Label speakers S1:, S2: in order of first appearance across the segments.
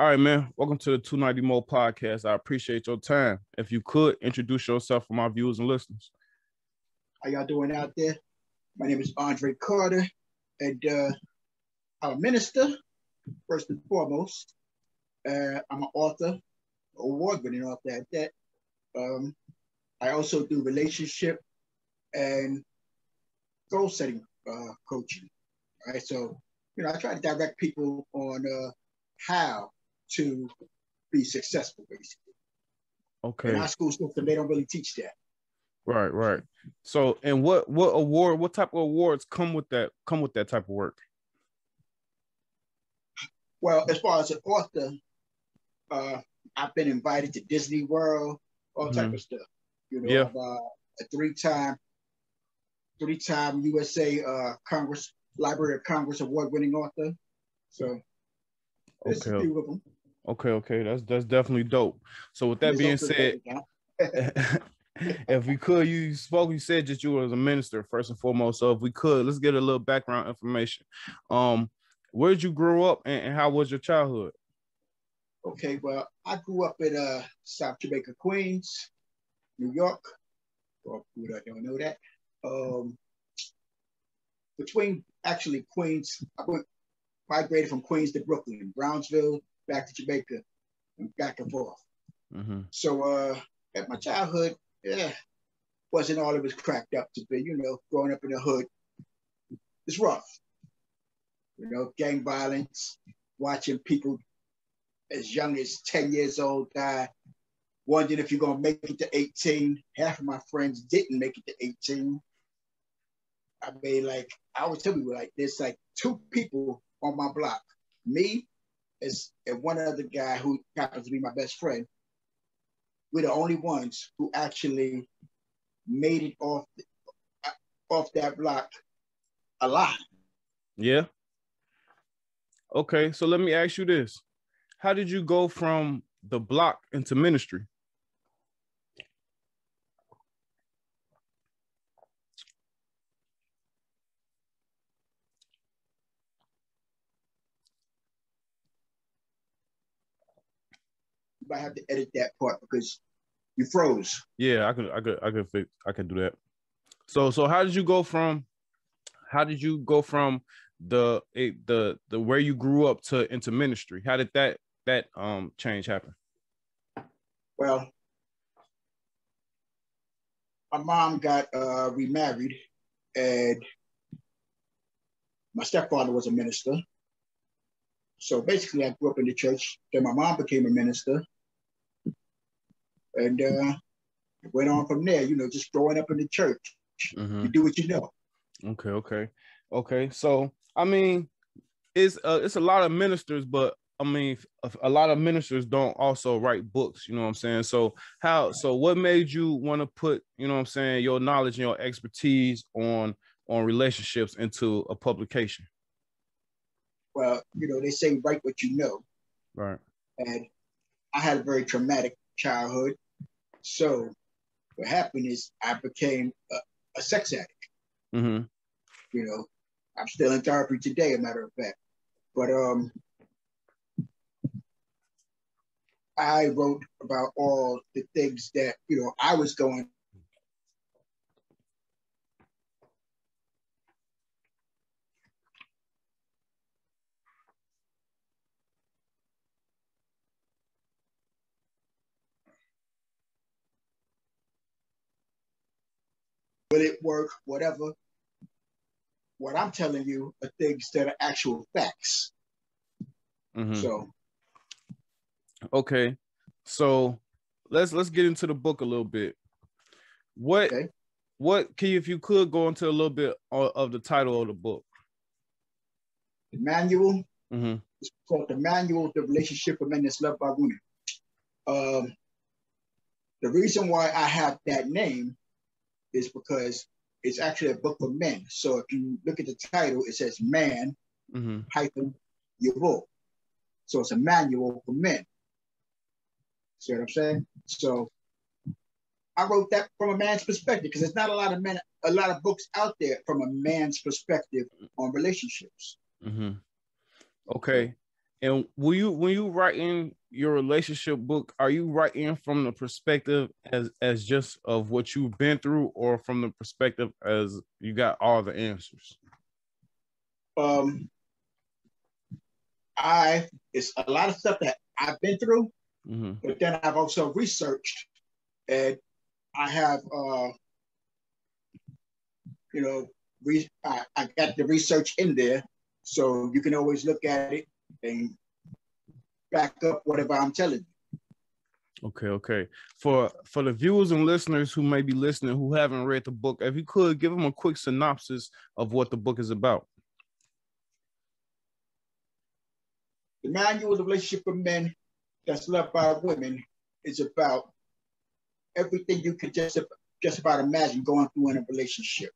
S1: All right, man. Welcome to the 290 Mo podcast. I appreciate your time. If you could introduce yourself for my viewers and listeners.
S2: How y'all doing out there? My name is Andre Carter, and uh, I'm a minister, first and foremost. Uh, I'm an author, award-winning author at that. Um, I also do relationship and goal setting uh, coaching. All right, so you know, I try to direct people on uh, how to be successful, basically.
S1: Okay.
S2: In our school system, they don't really teach that.
S1: Right, right. So, and what what award, what type of awards come with that? Come with that type of work?
S2: Well, as far as an author, uh, I've been invited to Disney World, all mm-hmm. type of stuff. You know,
S1: yeah.
S2: uh, a three-time, three-time USA uh, Congress Library of Congress award-winning author. So, there's okay. A few of them.
S1: Okay, okay, that's that's definitely dope. So with that being said, if we could, you spoke, you said that you were a minister first and foremost. So if we could, let's get a little background information. Um, where did you grow up and, and how was your childhood?
S2: Okay, well, I grew up in uh South Jamaica, Queens, New York. Who I don't know that. Um, between actually Queens, I went migrated from Queens to Brooklyn, Brownsville, back to Jamaica, and back and forth. Mm-hmm. So uh, at my childhood, yeah, wasn't all it was cracked up to be. You know, growing up in the hood, it's rough. You know, gang violence, watching people as young as 10 years old die, wondering if you're gonna make it to 18. Half of my friends didn't make it to 18. I mean, like I always tell people, like there's like two people on my block, me is and one other guy who happens to be my best friend. We're the only ones who actually made it off off that block alive.
S1: Yeah. Okay, so let me ask you this: How did you go from the block into ministry?
S2: I have to edit that part because you froze.
S1: Yeah, I could, I could, I could fix, I could do that. So, so how did you go from, how did you go from the the the where you grew up to into ministry? How did that that um change happen?
S2: Well, my mom got uh, remarried, and my stepfather was a minister. So basically, I grew up in the church. Then my mom became a minister and uh, went on from there. You know, just growing up in the church, mm-hmm. you do what you know.
S1: Okay, okay, okay. So I mean, it's uh, it's a lot of ministers, but I mean, a, a, lot of ministers don't also write books. You know what I'm saying? So how? So what made you want to put you know what I'm saying your knowledge and your expertise on on relationships into a publication?
S2: Well, you know, they say write what you know.
S1: Right.
S2: And I had a very traumatic childhood. So what happened is I became a, a sex addict. Mm-hmm. You know, I'm still in therapy today, a matter of fact. But um, I wrote about all the things that you know I was going will it work, whatever. What I'm telling you are things that are actual facts. Mm-hmm. So
S1: okay. So let's let's get into the book a little bit. What okay. what can you, if you could go into a little bit of, of the title of the book?
S2: The manual. Mm-hmm. It's called the manual of the relationship of men that's loved by women. Um, the reason why I have that name is because it's actually a book for men. So if you look at the title, it says man mm-hmm. hyphen. So it's a manual for men. See what I'm saying? So I wrote that from a man's perspective because there's not a lot of men, a lot of books out there from a man's perspective on relationships.
S1: Mm-hmm. Okay. And will you when you write in your relationship book, are you writing from the perspective as as just of what you've been through, or from the perspective as you got all the answers?
S2: Um, I it's a lot of stuff that I've been through, mm-hmm. but then I've also researched, and I have uh, you know, re- I, I got the research in there, so you can always look at it and back up whatever I'm telling you.
S1: Okay, okay. For for the viewers and listeners who may be listening who haven't read the book, if you could give them a quick synopsis of what the book is about.
S2: The manual of the relationship of men that's loved by women is about everything you could just just about imagine going through in a relationship,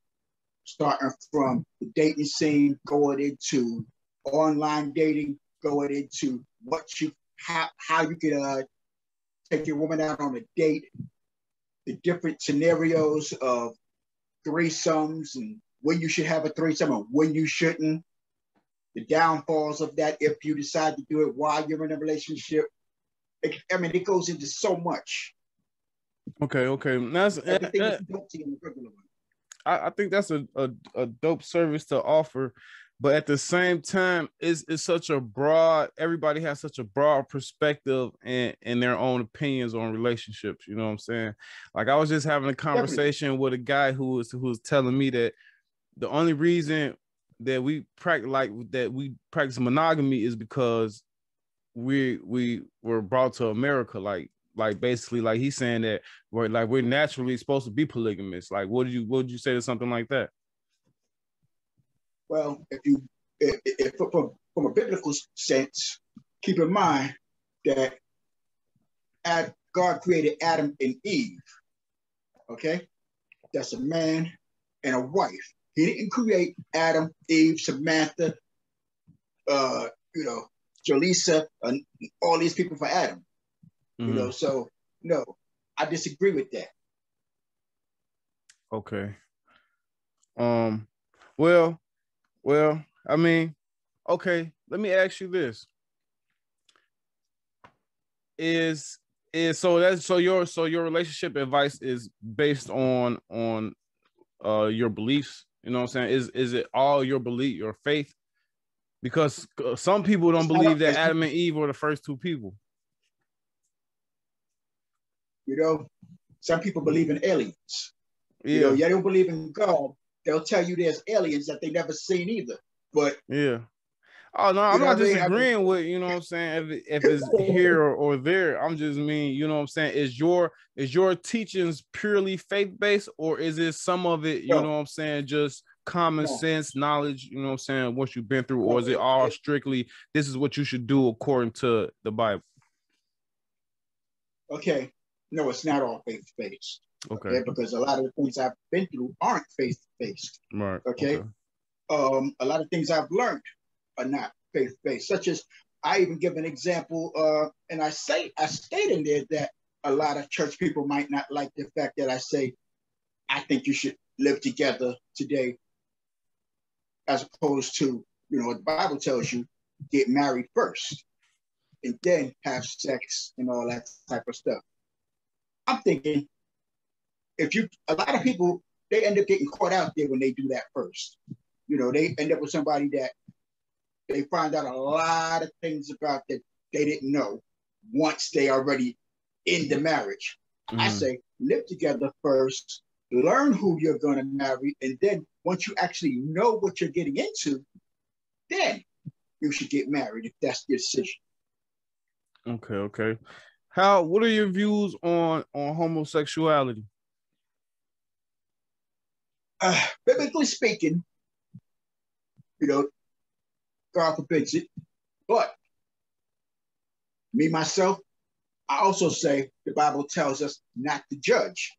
S2: starting from the dating scene, going into online dating, going into what you how how you can uh, take your woman out on a date, the different scenarios of threesomes and when you should have a threesome and when you shouldn't, the downfalls of that if you decide to do it while you're in a relationship. It, I mean, it goes into so much.
S1: Okay, okay. That's everything uh, you in the regular one. I, I think that's a, a, a dope service to offer but at the same time it's, it's such a broad everybody has such a broad perspective and, and their own opinions on relationships you know what i'm saying? Like i was just having a conversation Definitely. with a guy who was who was telling me that the only reason that we practice like that we practice monogamy is because we we were brought to america like like basically like he's saying that we're like we're naturally supposed to be polygamous. Like what did you what would you say to something like that
S2: well, if you, if, if from, from a biblical sense, keep in mind that God created Adam and Eve. Okay, that's a man and a wife. He didn't create Adam, Eve, Samantha, uh, you know, Jaleesa, and all these people for Adam. Mm-hmm. You know, so no, I disagree with that.
S1: Okay. Um. Well, well, I mean, okay, let me ask you this. Is is so that's so your so your relationship advice is based on on uh your beliefs, you know what I'm saying? Is is it all your belief, your faith? Because uh, some people don't believe that Adam and Eve were the first two people.
S2: You know, some people believe in aliens. Yeah. You know, you don't believe in God, they'll tell you there's aliens that they never seen either. But
S1: yeah. Oh no, I'm not disagreeing I mean? with you know what I'm saying. If, if it's here or, or, there, I'm just mean you know what I'm saying. Is your is your teachings purely faith based, or is it some of it you no. know what I'm saying, just common no. sense knowledge? You know what I'm saying, what you've been through, or is it all strictly this is what you should do according to the Bible?
S2: Okay, no, it's not all faith based. Okay. okay. Because a lot of the things I've been through aren't faith based.
S1: Right.
S2: Okay? okay. Um, a lot of things I've learned are not faith based, such as I even give an example, uh, and I say I state in there that a lot of church people might not like the fact that I say I think you should live together today, as opposed to you know the Bible tells you, get married first, and then have sex and all that type of stuff. I'm thinking if you a lot of people they end up getting caught out there when they do that first. You know, they end up with somebody that they find out a lot of things about that they didn't know once they already in the marriage. Mm-hmm. I say live together first, learn who you're going to marry, and then once you actually know what you're getting into, then you should get married if that's your decision.
S1: Okay, okay. How? What are your views on on homosexuality?
S2: Uh, biblically speaking, you know, God forbids it. But me, myself, I also say the Bible tells us not to judge.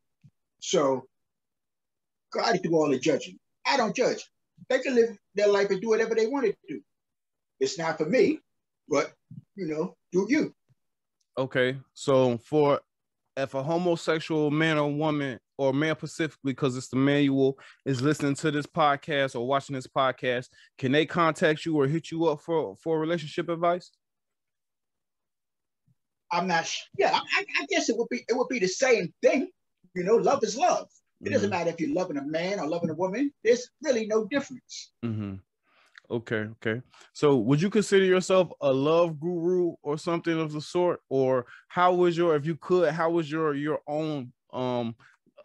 S2: So God do all the judging. I don't judge. They can live their life and do whatever they want to do. It's not for me, but you know, do you.
S1: Okay. So for if a homosexual man or woman or man specifically because it's the manual is listening to this podcast or watching this podcast can they contact you or hit you up for for relationship advice
S2: I'm not. Yeah, I, I, guess it would be. It would be the same thing. You know, love is love. It doesn't mm-hmm. matter if you're loving a man or loving a woman. There's really no difference.
S1: Mm-hmm. Okay, okay. So, would you consider yourself a love guru or something of the sort, or how was your, if you could, how was your your own? Um,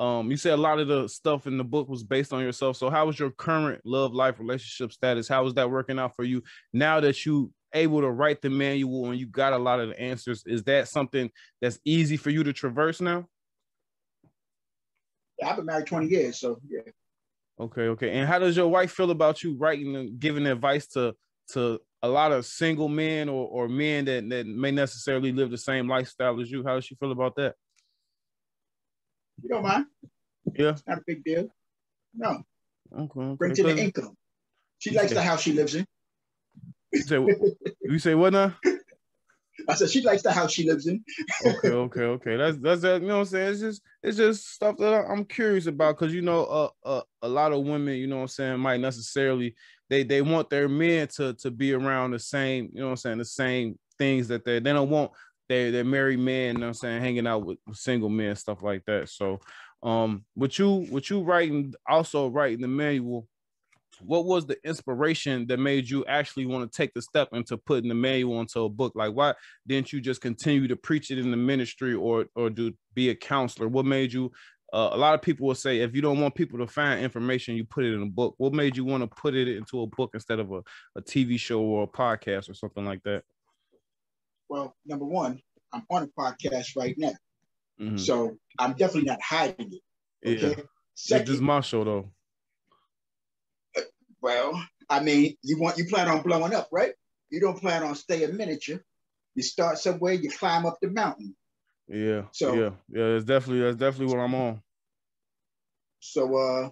S1: um, you said a lot of the stuff in the book was based on yourself. So, how was your current love life relationship status? How was that working out for you now that you able to write the manual and you got a lot of the answers? Is that something that's easy for you to traverse now?
S2: yeah, I've been married 20 years, so yeah.
S1: Okay, okay. And how does your wife feel about you writing and giving advice to to a lot of single men or, or men that, that may necessarily live the same lifestyle as you? How does she feel about that?
S2: You don't mind.
S1: Yeah.
S2: It's not a big deal. No.
S1: Okay.
S2: Brings in the income. She likes the house she lives in.
S1: You say, you say what now?
S2: I said she likes the house she lives in.
S1: okay, okay, okay. That's that's that. You know what I'm saying? It's just it's just stuff that I'm curious about because you know, uh, uh, a lot of women, you know what I'm saying, might necessarily they they want their men to to be around the same, you know what I'm saying, the same things that they they don't want they they're married men, you know I'm saying, hanging out with, with single men, stuff like that. So, um, what you what you writing also writing the manual what was the inspiration that made you actually want to take the step into putting the manual into a book? Like, why didn't you just continue to preach it in the ministry or or do be a counselor? What made you? Uh, a lot of people will say if you don't want people to find information, you put it in a book. What made you want to put it into a book instead of a, a TV show or a podcast or something like that?
S2: Well, number one, I'm on a podcast right now, mm-hmm. so I'm definitely not hiding it.
S1: Okay? Yeah, Second, this is my show though.
S2: Well, I mean, you want you plan on blowing up, right? You don't plan on staying miniature. You start somewhere, you climb up the mountain.
S1: Yeah. So yeah, yeah, it's definitely that's definitely what I'm on.
S2: So uh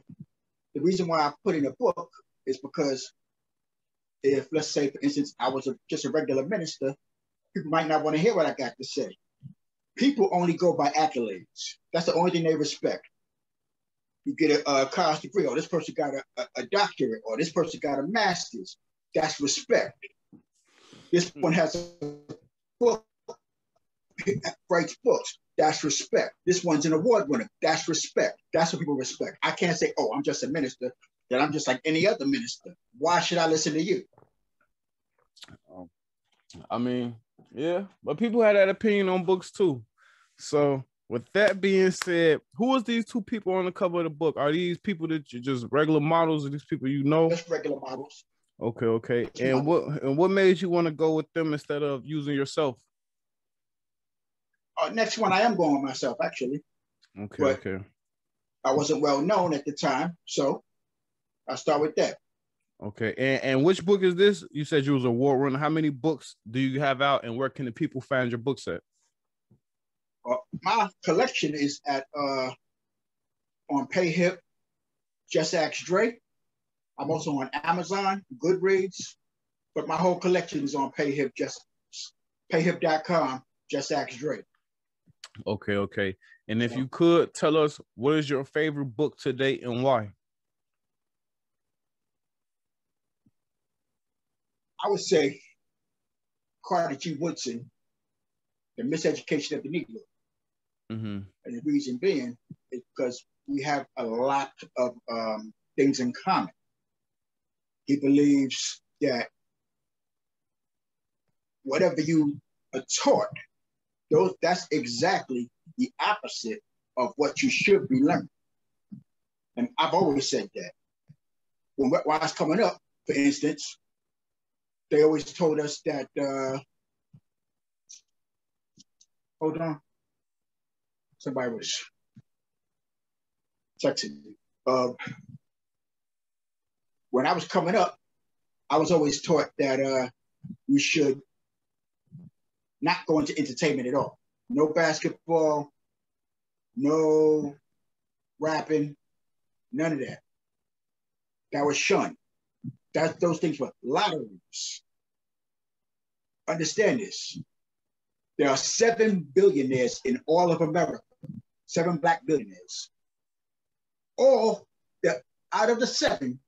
S2: the reason why I put in a book is because if let's say for instance I was a, just a regular minister, people might not want to hear what I got to say. People only go by accolades. That's the only thing they respect you get a, a college degree, or this person got a, a, a, doctorate, or this person got a master's. That's respect. This one has a book, writes books. That's respect. This one's an award winner. That's respect. That's what people respect. I can't say, oh, I'm just a minister, that I'm just like any other minister. Why should I listen to you?
S1: Um, I mean, yeah, but people had that opinion on books too. So with that being said, who is these two people on the cover of the book? Are these people that you just regular models, or these people you know?
S2: Just regular models.
S1: Okay, okay. Just and models. what and what made you want to go with them instead of using yourself?
S2: Uh, next one, I am going myself actually.
S1: Okay, but okay.
S2: I wasn't well known at the time, so I start with that.
S1: Okay, and and which book is this? You said you was a war runner. How many books do you have out, and where can the people find your books at?
S2: Uh, my collection is at uh, on PayHip, Just Ask Dre. I'm also on Amazon, Goodreads, but my whole collection is on PayHip, just payhip.com, Just Ask Dre.
S1: Okay, okay. And if you could tell us what is your favorite book to date and why?
S2: I would say Carter G. Woodson, The Miseducation of the Negro. Mm-hmm. And the reason being is because we have a lot of um, things in common. He believes that whatever you are taught, those that's exactly the opposite of what you should be learning. And I've always said that. When, when I was coming up, for instance, they always told us that, uh, hold on, somebody was texting me. Uh, when I was coming up, I was always taught that uh, we should not go into entertainment at all. No basketball, no rapping, none of that. That was shunned. That those things were lotteries. Understand this. There are seven billionaires in all of America seven black billionaires. All the out of the seven,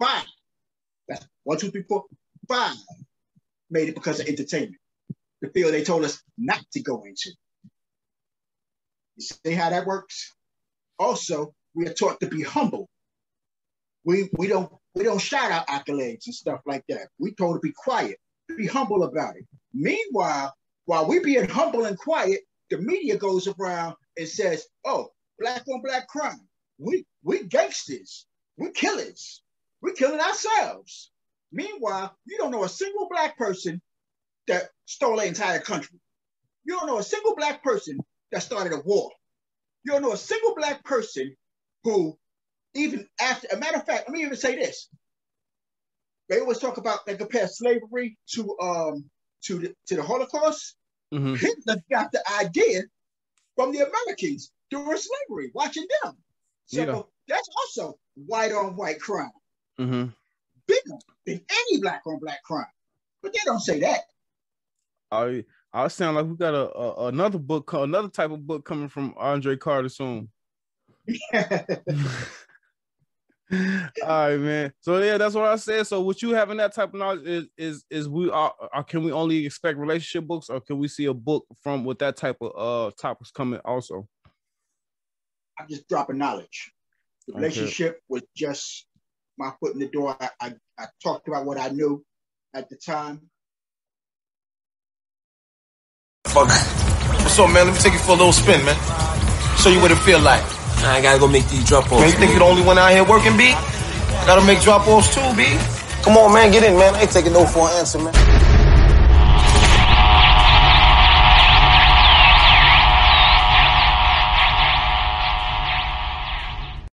S2: five, that's one, two, three, four, five made it because of entertainment. the field they told us not to go into. You see how that works? Also, we are taught to be humble. We we don't we don't shout out accolades and stuff like that. We told to be quiet, be humble about it. Meanwhile, while we being humble and quiet, the media goes around and says, "Oh, black on black crime. We we gangsters. We killers. We're killing ourselves." Meanwhile, you don't know a single black person that stole an entire country. You don't know a single black person that started a war. You don't know a single black person who, even after, a matter of fact, let me even say this. They always talk about they compare slavery to um to the to the Holocaust. Mm-hmm. Hitler got the idea from the Americans during slavery, watching them. So yeah. that's also white on white crime. Mm-hmm. Bigger than any black on black crime. But they don't say that.
S1: I I sound like we got a, a another book, another type of book coming from Andre Carter soon. All right, man. So yeah, that's what I said. So, what you having that type of knowledge is is is we are, are can we only expect relationship books, or can we see a book from with that type of uh topics coming also?
S2: I'm just dropping knowledge. The relationship okay. was just my foot in the door. I, I, I talked about what I knew at the time.
S3: Fuck. What's up, man? Let me take you for a little spin, man. Show you what it feel like.
S4: I gotta go make these drop offs.
S3: Man, you think you're the only one out here working, B? Gotta make drop offs too, B.
S4: Come on, man, get in, man. I ain't taking no for an answer, man.